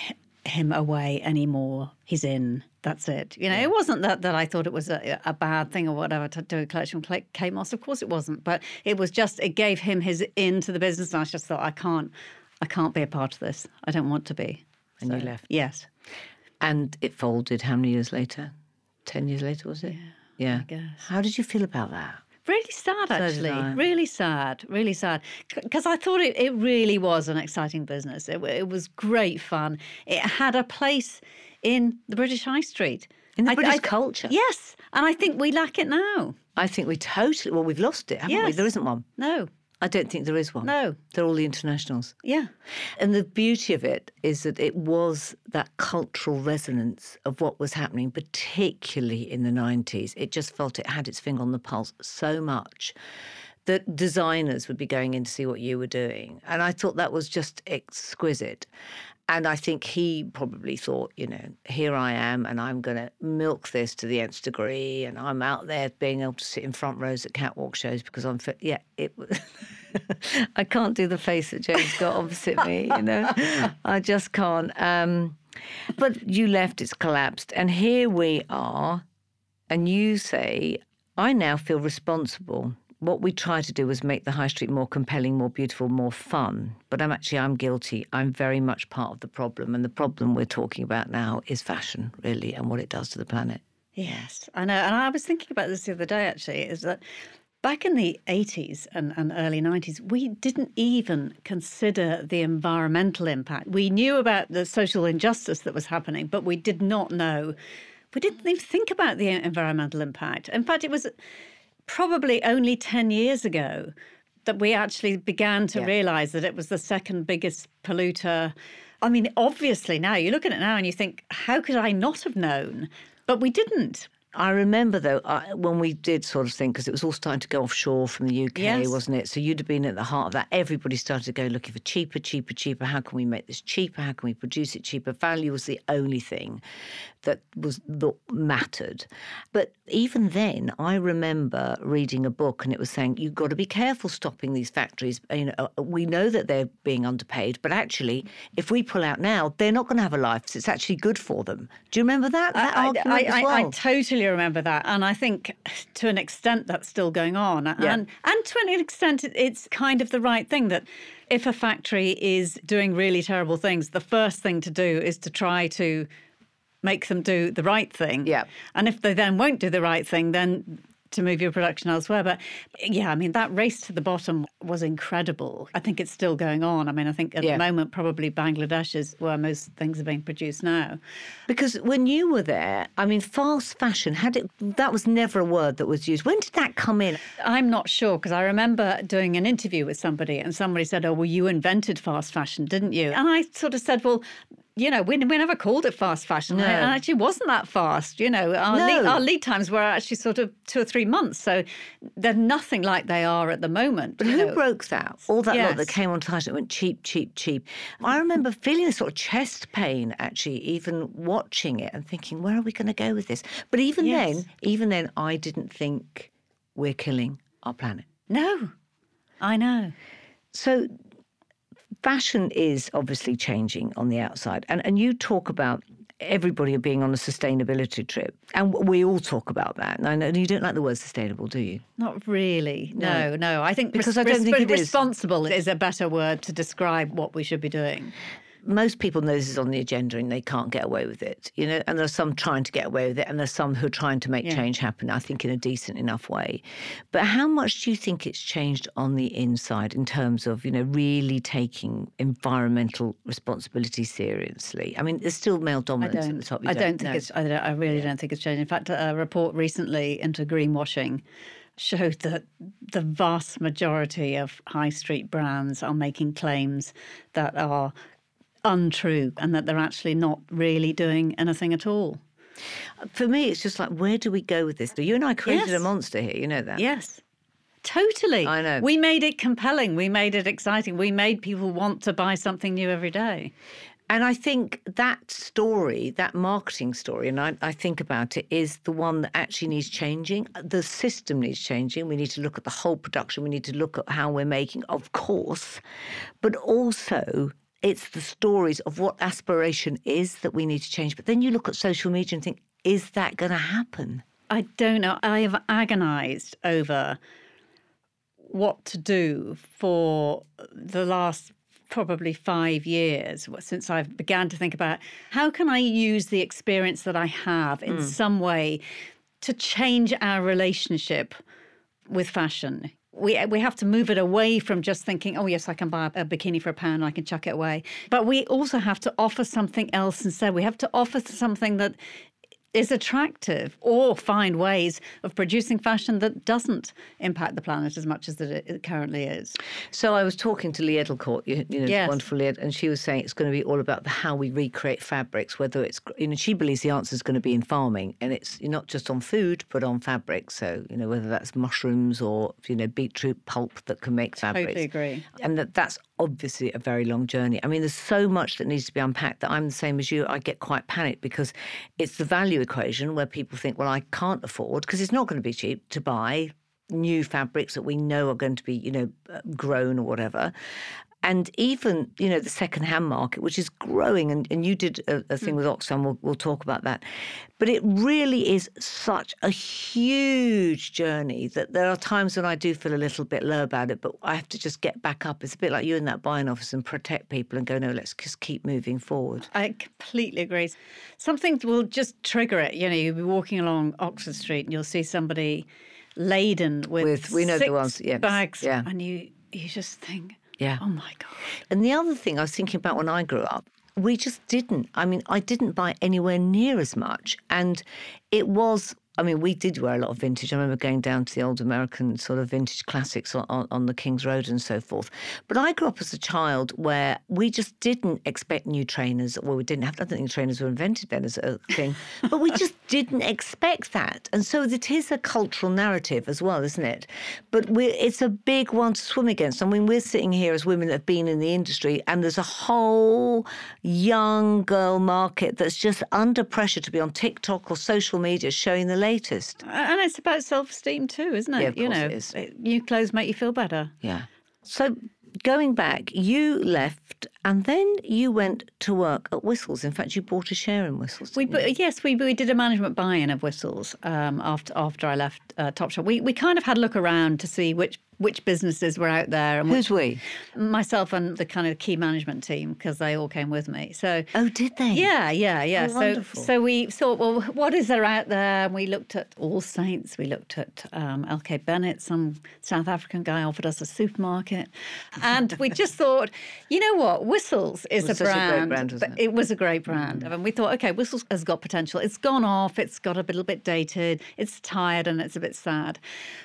him away anymore. He's in. That's it. You know, yeah. it wasn't that that I thought it was a, a bad thing or whatever to do a collection with Moss. Of course, it wasn't. But it was just it gave him his into the business, and I just thought I can't, I can't be a part of this. I don't want to be. And so, you left. Yes. And it folded. How many years later? Ten years later, was it? Yeah. Yeah. How did you feel about that? Really sad, actually. So really sad. Really sad. Because I thought it, it really was an exciting business. It, it was great fun. It had a place in the British High Street. In the I, British I, culture? Yes. And I think we lack it now. I think we totally, well, we've lost it, haven't yes. we? There isn't one. No. I don't think there is one. No. They're all the internationals. Yeah. And the beauty of it is that it was that cultural resonance of what was happening, particularly in the 90s. It just felt it had its finger on the pulse so much that designers would be going in to see what you were doing. And I thought that was just exquisite. And I think he probably thought, you know, here I am and I'm going to milk this to the nth degree. And I'm out there being able to sit in front rows at catwalk shows because I'm fit. Yeah, it was. I can't do the face that James got opposite me, you know. I just can't. Um, but you left, it's collapsed. And here we are. And you say, I now feel responsible what we try to do is make the high street more compelling, more beautiful, more fun. But I'm actually I'm guilty. I'm very much part of the problem, and the problem we're talking about now is fashion, really, and what it does to the planet. Yes, I know. And I was thinking about this the other day. Actually, is that back in the 80s and, and, early 90s, we didn't even consider the environmental impact. We knew about the social injustice that was happening, but we did not know, we didn't even think about the environmental impact. In fact, it was probably only 10 years ago that we actually began to yeah. realize that it was the second biggest polluter. I mean, obviously, now you look at it now and you think, how could I not have known? But we didn't. I remember though I, when we did sort of think because it was all starting to go offshore from the UK, yes. wasn't it? So you'd have been at the heart of that. Everybody started to go looking for cheaper, cheaper, cheaper. How can we make this cheaper? How can we produce it cheaper? Value was the only thing that was that mattered. But even then, I remember reading a book and it was saying you've got to be careful stopping these factories. You know, uh, we know that they're being underpaid, but actually, if we pull out now, they're not going to have a life. So it's actually good for them. Do you remember that? that I, I, I, well? I totally remember that. And I think to an extent that's still going on. Yeah. And, and to an extent, it's kind of the right thing that if a factory is doing really terrible things, the first thing to do is to try to make them do the right thing. Yeah. And if they then won't do the right thing, then to move your production elsewhere. But yeah, I mean, that race to the bottom was incredible. I think it's still going on. I mean, I think at yeah. the moment, probably Bangladesh is where most things are being produced now. Because when you were there, I mean, fast fashion, had it, that was never a word that was used. When did that come in? I'm not sure because I remember doing an interview with somebody and somebody said, Oh, well, you invented fast fashion, didn't you? And I sort of said, Well, you know, we, we never called it fast fashion. No. And it actually wasn't that fast. You know, our, no. lead, our lead times were actually sort of two or three months. So they're nothing like they are at the moment. But who know. broke that? All that yes. lot that came on fashion it went cheap, cheap, cheap. I remember feeling a sort of chest pain actually, even watching it and thinking, where are we going to go with this? But even yes. then, even then, I didn't think we're killing our planet. No, I know. So fashion is obviously changing on the outside. And, and you talk about everybody being on a sustainability trip. And we all talk about that. And I know you don't like the word sustainable, do you? Not really. No, no. no. I think because res- I don't think it responsible is. is a better word to describe what we should be doing most people know this is on the agenda and they can't get away with it, you know. And there's some trying to get away with it, and there's some who are trying to make yeah. change happen. I think in a decent enough way. But how much do you think it's changed on the inside in terms of you know really taking environmental responsibility seriously? I mean, there's still male dominance at the top. You I don't, don't think know. it's. I, I really yeah. don't think it's changed. In fact, a report recently into greenwashing showed that the vast majority of high street brands are making claims that are untrue and that they're actually not really doing anything at all. For me, it's just like, where do we go with this? Do you and I created yes. a monster here, you know that? Yes. Totally. I know. We made it compelling. We made it exciting. We made people want to buy something new every day. And I think that story, that marketing story, and I, I, think about it, is the one that actually needs changing. The system needs changing. We need to look at the whole production. We need to look at how we're making, of course, but also it's the stories of what aspiration is that we need to change. But then you look at social media and think, is that going to happen? I don't know. I have agonized over what to do for the last probably five years since I began to think about how can I use the experience that I have in mm. some way to change our relationship with fashion we we have to move it away from just thinking, oh yes, I can buy a bikini for a pound, I can chuck it away. But we also have to offer something else instead. We have to offer something that is attractive or find ways of producing fashion that doesn't impact the planet as much as that it currently is. So I was talking to Li Edelkoort, you, you know, yes. wonderful Li, and she was saying it's going to be all about the, how we recreate fabrics, whether it's, you know, she believes the answer is going to be in farming and it's not just on food, but on fabrics. So, you know, whether that's mushrooms or, you know, beetroot pulp that can make fabrics. Totally agree. And that that's obviously a very long journey. I mean, there's so much that needs to be unpacked that I'm the same as you. I get quite panicked because it's the value equation where people think, well, I can't afford, because it's not going to be cheap to buy new fabrics that we know are going to be, you know, uh, grown or whatever and even you know the second-hand market, which is growing, and, and you did a, a thing mm. with Oxfam. We'll, we'll talk about that, but it really is such a huge journey that there are times when I do feel a little bit low about it, but I have to just get back up. It's a bit like you in that buying office and protect people and go, no, let's just keep moving forward. I completely agree. Something will just trigger it. You know, you'll be walking along Oxford Street and you'll see somebody laden with, With- we know the ones, yes, bags, yeah. and you you just think, Yeah. oh my god. And the other thing I was thinking about when I grew up, we just didn't. I mean, I didn't buy anywhere near as much. And it was, I mean, we did wear a lot of vintage. I remember going down to the old American sort of vintage classics on, on, on the King's Road and so forth. But I grew up as a child where we just didn't expect new trainers. Well, we didn't have, I don't think trainers were invented then as a thing, but we just didn't expect that. And so it is a cultural narrative as well, isn't it? But it's a big one to swim against. I mean, we're sitting here as women that have been in the industry, and there's a whole young girl market that's just under pressure to be on TikTok or social media showing the latest. And it's about self esteem too, isn't it? Yeah, of you course know, it is. new clothes make you feel better. Yeah. So going back, you left and then you went to work at Whistles. In fact, you bought a share in Whistles. We didn't you? bu- yes, we we did a management buy-in of whistles um, after after I left uh, Topshop. We we kind of had a look around to see which which businesses were out there and which, Who's we? myself and the kind of key management team because they all came with me. So Oh, did they? yeah, yeah, yeah. Oh, so wonderful. so we thought, well, what is there out there? And we looked at All Saints. We looked at um, LK Bennett. Some South African guy offered us a supermarket, and we just thought, you know what, Whistles is a such a brand. brand, but it was a great mm. brand, and we thought, okay, Whistles has got potential. It's gone off. It's got a little bit dated. It's tired and it's a bit sad,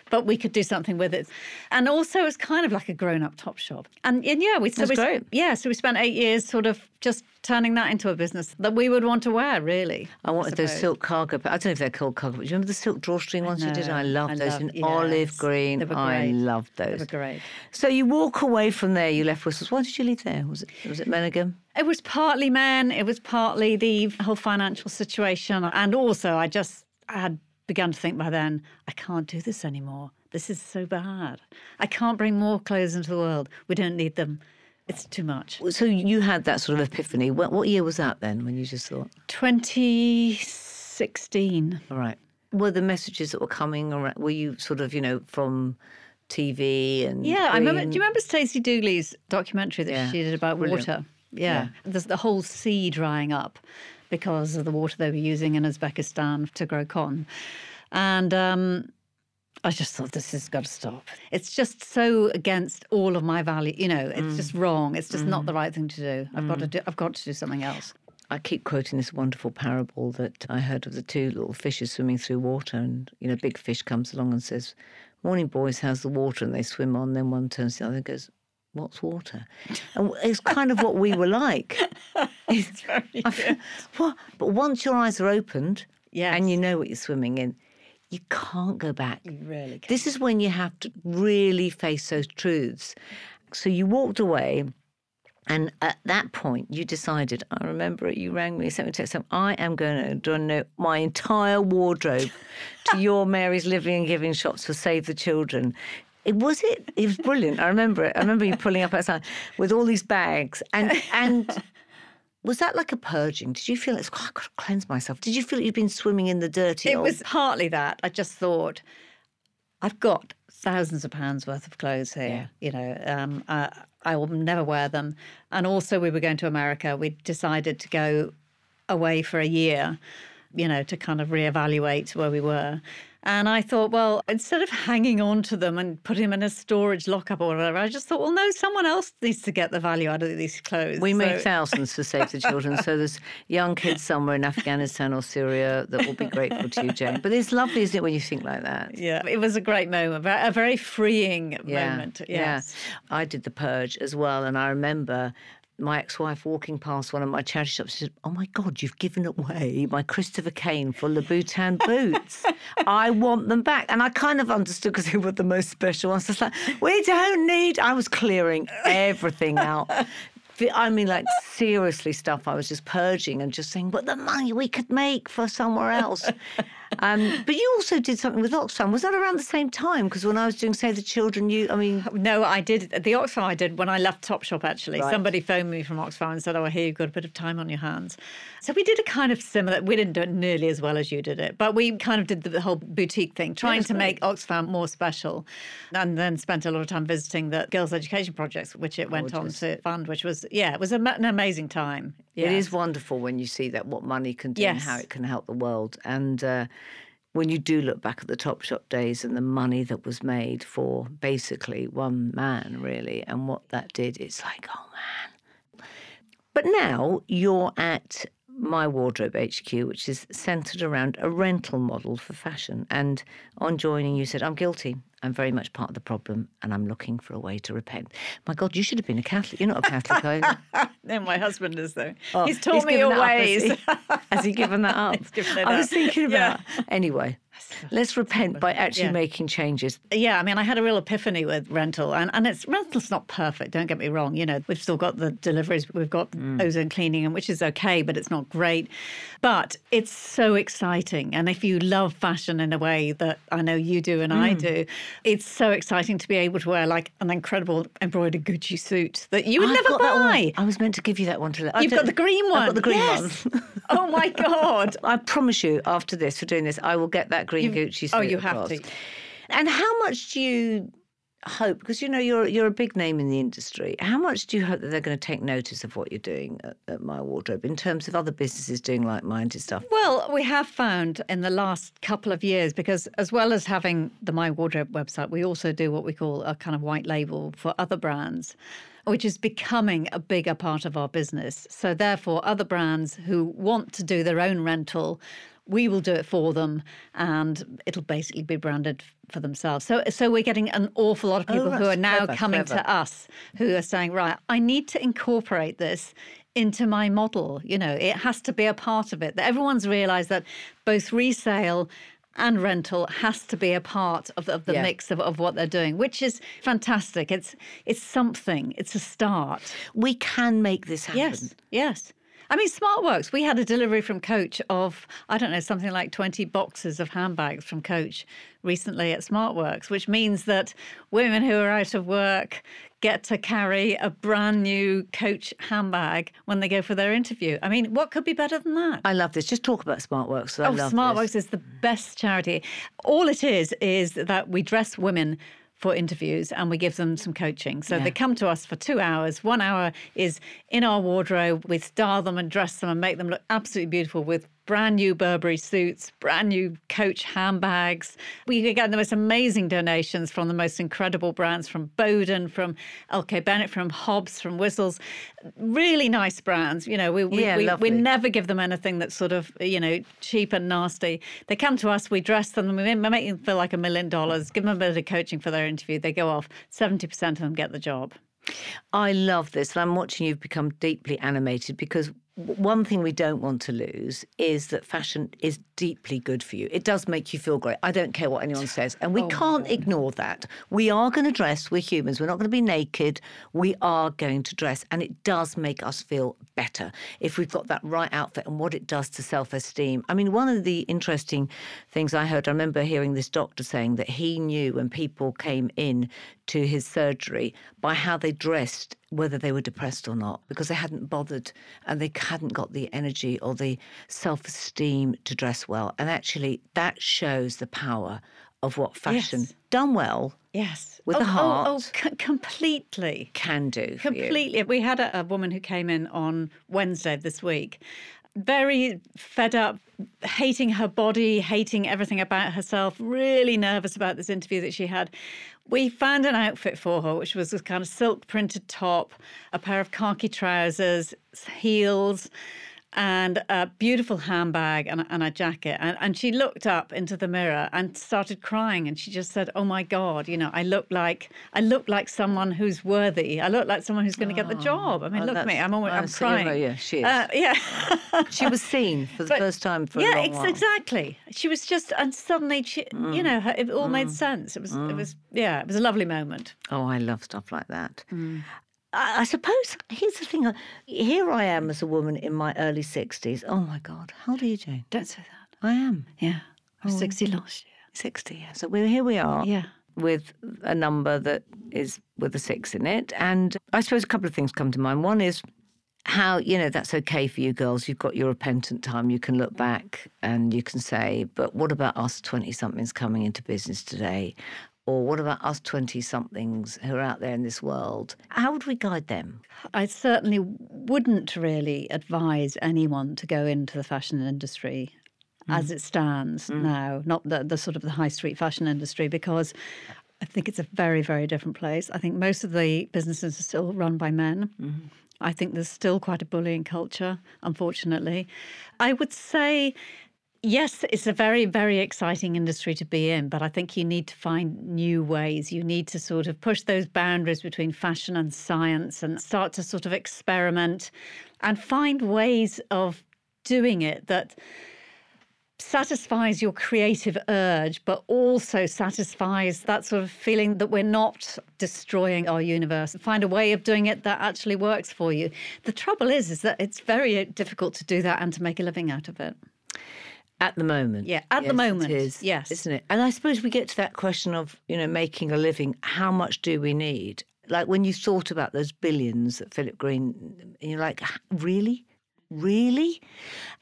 but we could do something with it. And also, it's kind of like a grown-up Topshop. And, and yeah, we so That's we, great. yeah, so we spent eight years sort of just turning that into a business that we would want to wear, really. I wanted those suppose. silk cargo. But I don't know if they're called cargo. But do you remember the silk drawstring ones you did? I loved I those love- in olive green. they were I great. those. They were great. So you walk away from there. You left Whistles. Why did you leave there? Was it was it Menningham? It was partly men, it was partly the whole financial situation. And also, I just I had begun to think by then, I can't do this anymore. This is so bad. I can't bring more clothes into the world. We don't need them. It's too much. So you had that sort of epiphany. What, what year was that then? When you just thought, 2016. all right. Were the messages that were coming around? Were you sort of you know from TV and Yeah, I remember. Do you remember Stacey Dooley's documentary that Yeah, she did about brilliant. water? Yeah. There's the whole sea drying up because of the water they were using in Uzbekistan to grow cotton. And um, I just thought this has got to stop. It's just so against all of my value. You know, it's mm. just wrong. It's just not the mm. right thing to do. I've got to mm. do. I've got to do something else. I keep quoting this wonderful parable that I heard of the two little fishes swimming through water, and you know, big fish comes along and says, "Morning, boys, how's the water?" And they swim on. Then one turns to the other and goes, "What's water?" And it's kind of what we were like. It's very feel- But once your eyes are opened, Yes. and you know what you're swimming in, you can't go back. You really can. This is when you have to really face those truths. So you walked away, and at that point, you decided. I remember it. You rang me, sent me a text. saying, I am going to donate my entire wardrobe to your Mary's Living and Giving shops for Save the Children. It was it. It was brilliant. I remember it. I remember you pulling up outside with all these bags and and. Was that like a purging? Did you feel it's oh, I've got to cleanse myself? Did you feel you'd been swimming in the dirty? It old- was partly that. I just thought, I've got thousands of pounds worth of clothes here. You know, um, I, I will never wear them. And also, we were going to America. We decided to go away for a year, you know, to kind of reevaluate where we were. And I thought, well, instead of hanging on to them and putting them in a storage lockup or whatever, I just thought, well, no, someone else needs to get the value out of these clothes. We made thousands for Save the Children. So there's young kids somewhere in Afghanistan or Syria that will be grateful to you, Jane. But it's lovely, isn't it, when you think like that? Yeah, it was a great moment, a very freeing moment. Yes. Yeah. I did the purge as well. And I remember my ex wife walking past one of my charity shops. She said, Oh my God, you've given away my Christopher Kane for Louboutin boots. I want them back. And I kind of understood because they were the most special ones. I was like, We don't need, I was clearing everything out. I mean, like seriously, stuff I was just purging and just saying, but the money we could make for somewhere else. Um, but you also did something with Oxfam. Was that around the same time? Because when I was doing Save the Children, you, I mean, No, I did the Oxfam. I did when I left Topshop. Actually, Right. somebody phoned me from Oxfam and said, "Oh, I hear you've got a bit of time on your hands." So we did a kind of similar. We didn't do it nearly as well as you did it, but we kind of did the whole boutique thing, trying to make Oxfam more special, and then spent a lot of time visiting the girls' education projects, which it went Gorgeous. on to fund. Which was yeah, it was a, an amazing time. It is wonderful when you see that what money can do and how it can help the world. And uh, when you do look back at the Topshop days and the money that was made for basically one man, really, and what that did, it's like, oh man. But now you're at my Wardrobe HQ, which is centered around a rental model for fashion. And on joining, you said, I'm guilty. I'm very much part of the problem and I'm looking for a way to repent. My God, you should have been a Catholic. You're not a Catholic, are you? no, my husband is, though. Oh, he's taught me your ways. Has he, has he given that up? He's given I was up. thinking about. Yeah. Anyway, let's repent by actually Yeah. making changes. Yeah, I mean, I had a real epiphany with rental, and, and it's rental's not perfect. Don't get me wrong. You know, we've still got the deliveries, we've got mm. ozone cleaning, and which is okay, but it's not great. But it's so exciting, and if you love fashion in a way that I know you do and I mm. do, it's so exciting to be able to wear like an incredible embroidered Gucci suit that you would I've never got that one. buy. I was meant to give you that one to. I You've got the green one. I've got the green Yes. one. oh my god! I promise you, after this, for doing this, I will get that green You- Gucci oh, suit. oh, you have to. And how much do you hope? Because you know you're you're a big name in the industry. How much do you hope that they're going to take notice of what you're doing at, at My Wardrobe in terms of other businesses doing like-minded stuff? Well, we have found in the last couple of years, because as well as having the My Wardrobe website, we also do what we call a kind of white label for other brands, which is becoming a bigger part of our business. So, therefore, other brands who want to do their own rental, we will do it for them and it'll basically be branded for themselves. So so we're getting an awful lot of oh, people who are now clever, coming clever. to us who are saying, right, I need to incorporate this into my model. You know, it has to be a part of it. That everyone's realised that both resale and rental has to be a part of, of the Yeah. mix of, of what they're doing, which is fantastic. It's it's something. It's a start. We can make this happen. Yes, yes. I mean, SmartWorks. We had a delivery from Coach of I don't know something like twenty boxes of handbags from Coach recently at SmartWorks, which means that women who are out of work get to carry a brand new Coach handbag when they go for their interview. I mean, what could be better than that? I love this. Just talk about SmartWorks. I Oh, SmartWorks this. is the best charity. All it is is that we dress women for interviews and we give them some coaching. So Yeah. they come to us for two hours. One hour is in our wardrobe. We style them and dress them and make them look absolutely beautiful with brand new Burberry suits, brand new Coach handbags. We get the most amazing donations from the most incredible brands from Boden, from LK Bennett, from Hobbs, from Whistles. Really nice brands. You know, we, we, Yeah, we, we never give them anything that's sort of, you know, cheap and nasty. They come to us, we dress them, we make them feel like a million dollars, give them a bit of coaching for their interview. They go off. 70% of them get the job. I love this. And I'm watching you become deeply animated because one thing we don't want to lose is that fashion is deeply good for you. It does make you feel great. I don't care what anyone says. And we oh, can't ignore that. We are going to dress. We're humans. We're not going to be naked. We are going to dress. And it does make us feel better if we've got that right outfit and what it does to self esteem. I mean, one of the interesting things I heard, I remember hearing this doctor saying that he knew when people came in to his surgery by how they dressed whether they were depressed or not because they hadn't bothered and they hadn't got the energy or the self esteem to dress well. And actually, that shows the power of what fashion Yes. done well Yes. With oh, the Oh, oh, oh heart. oh, c- completely. can do. For you. Completely. We had a, a woman who came in on Wednesday this week, very fed up, hating her body, hating everything about herself, really nervous about this interview that she had. We found an outfit for her, which was this kind of silk printed top, a pair of khaki trousers, heels. And a beautiful handbag and, a- and a jacket. And, and she looked up into the mirror and started crying. And she just said, Oh my God, you know, I look like I look like someone who's worthy. I look like someone who's going to get the job. I mean, Oh, look at me. I'm always, oh, I'm so you're right, crying. yeah, she is. Uh, yeah. She was seen for the But- first time for a yeah, ex- exactly. She was just, and suddenly, she, Mm. you know, her, it all made sense. It was, it was, yeah, it was a lovely moment. Oh, I love stuff like that. I, I suppose here's the thing. uh, Here I am as a woman in my early sixties. Oh my God, how old are you, Jane? Don't say that. I am Yeah, I was 60 last year. sixty. Yeah. So we're here. We are. Yeah. with a number that is with a six in it. And I suppose a couple of things come to mind. One is how, you know, that's okay for you girls. You've got your repentant time. You can look back and you can say, but what about us 20 somethings coming into business today? Or what about us 20 somethings who are out there in this world? How would we guide them? I certainly wouldn't really advise anyone to go into the fashion industry hmm. as it stands hmm. now, not the, the sort of the high street fashion industry, because I think it's a very, very different place. I think most of the businesses are still run by men. Mm-hmm. I think there's still quite a bullying culture, unfortunately. I would say, yes, it's a very, very exciting industry to be in, but I think you need to find new ways. You need to sort of push those boundaries between fashion and science and start to sort of experiment and find ways of doing it that satisfies your creative urge, but also satisfies that sort of feeling that we're not destroying our universe. Find a way of doing it that actually works for you. The trouble is, is that it's very uh, difficult to do that and to make a living out of it. At the moment. Yeah, at the moment, It is, yes. Isn't it? And I suppose we get to that question of, you know, making a living. How much do we need? Like when you thought about those billions that Philip Green, you're like, really? Really?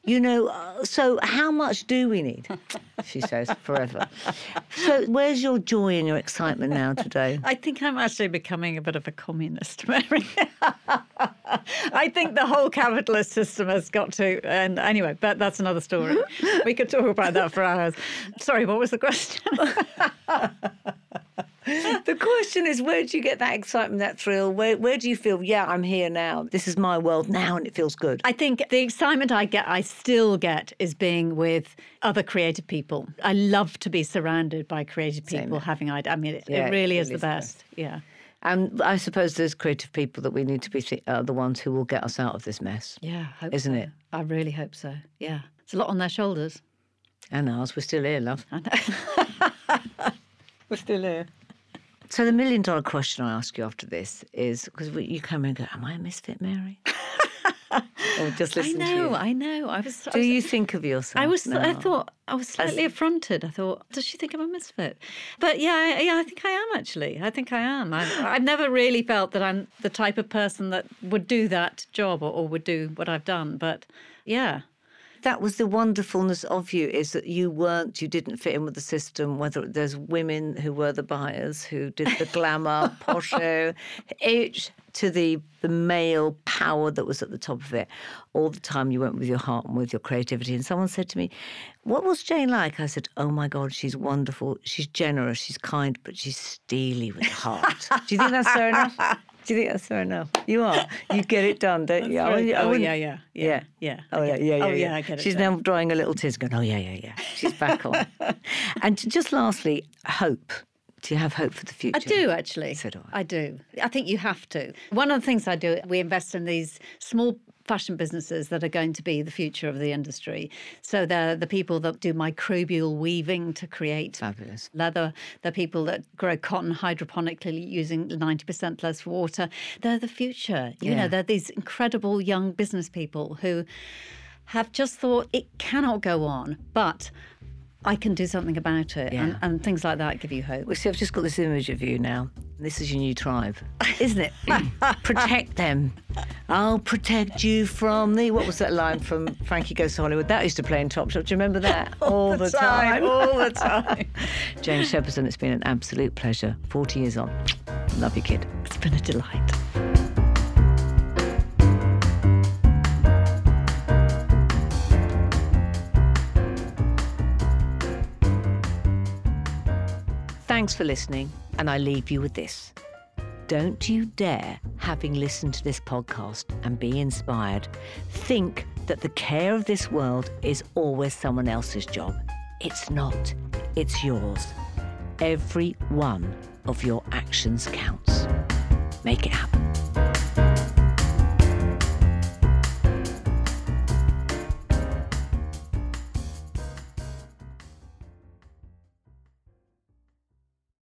You know, uh, so how much do we need? She says, forever. So where's your joy and your excitement now today? I think I'm actually becoming a bit of a communist, Mary. I think the whole capitalist system has got to, and anyway, but that's another story. We could talk about that for hours. Sorry, what was the question? The question is, where do you get that excitement, that thrill? Where, where do you feel, yeah, I'm here now. This is my world now and it feels good? I think the excitement I get, I still get, is being with other creative people. I love to be surrounded by creative people having ideas. I mean, it, Yeah, it really it is really is the best. Yeah. And I suppose those creative people that we need to be th- are the ones who will get us out of this mess. Yeah. Isn't so. it? I really hope so. Yeah. It's a lot on their shoulders. And ours, we're still here, love. We're still here. So the million dollar question I ask you after this is because you come and go, "Am I a misfit, Mary?" or just I listen to know, you. I know. I was. I Do was- you think of yourself? I was. I thought I was slightly affronted. I thought, does she think I'm a misfit? But yeah, I- yeah, I think I am actually. I think I am. I, I've never really felt that I'm the type of person that would do that job or, or would do what I've done. But yeah, that was the wonderfulness of you is that you weren't, you didn't fit in with the system. Whether there's women who were the buyers who did the glamour, posho, each to the the male power that was at the top of it. All the time you went with your heart and with your creativity. And someone said to me, "What was Jane like?" I said, "Oh my God, she's wonderful. She's generous. She's kind, but she's steely with heart." Do you think that's fair enough? Do you think that's fair oh, enough? You are. You get it done, don't you? Very- I oh, yeah, yeah, yeah, oh, yeah, yeah, Oh yeah, yeah, yeah. Oh, yeah, I get it She's now. now drawing a little tears, going, "Oh yeah, yeah, yeah." She's back on. and just lastly, hope. Do you have hope for the future? I do actually. So do I. I do. I think you have to. One of the things I do, we invest in these small fashion businesses that are going to be the future of the industry. So they're the people that do microbial weaving to create Fabulous. leather. They're people that grow cotton hydroponically using 90% less water. They're the future. You Yeah. know, they're these incredible young business people who have just thought it cannot go on, but I can do something about it. Yeah. And, and things like that give you hope. Well, see, I've just got this image of you now. This is your new tribe, isn't it? Mm. protect them. I'll protect you from the. What was that line from Frankie Goes to Hollywood? That used to play in Topshop. Do you remember that? All, the, time. all the time. Jane Shepherdson, it's been an absolute pleasure. 40 years on. Love you, kid. It's been a delight. Thanks for listening, and I leave you with this. Don't you dare, having listened to this podcast and be inspired, think that the care of this world is always someone else's job. It's not, it's yours. Every one of your actions counts. Make it happen.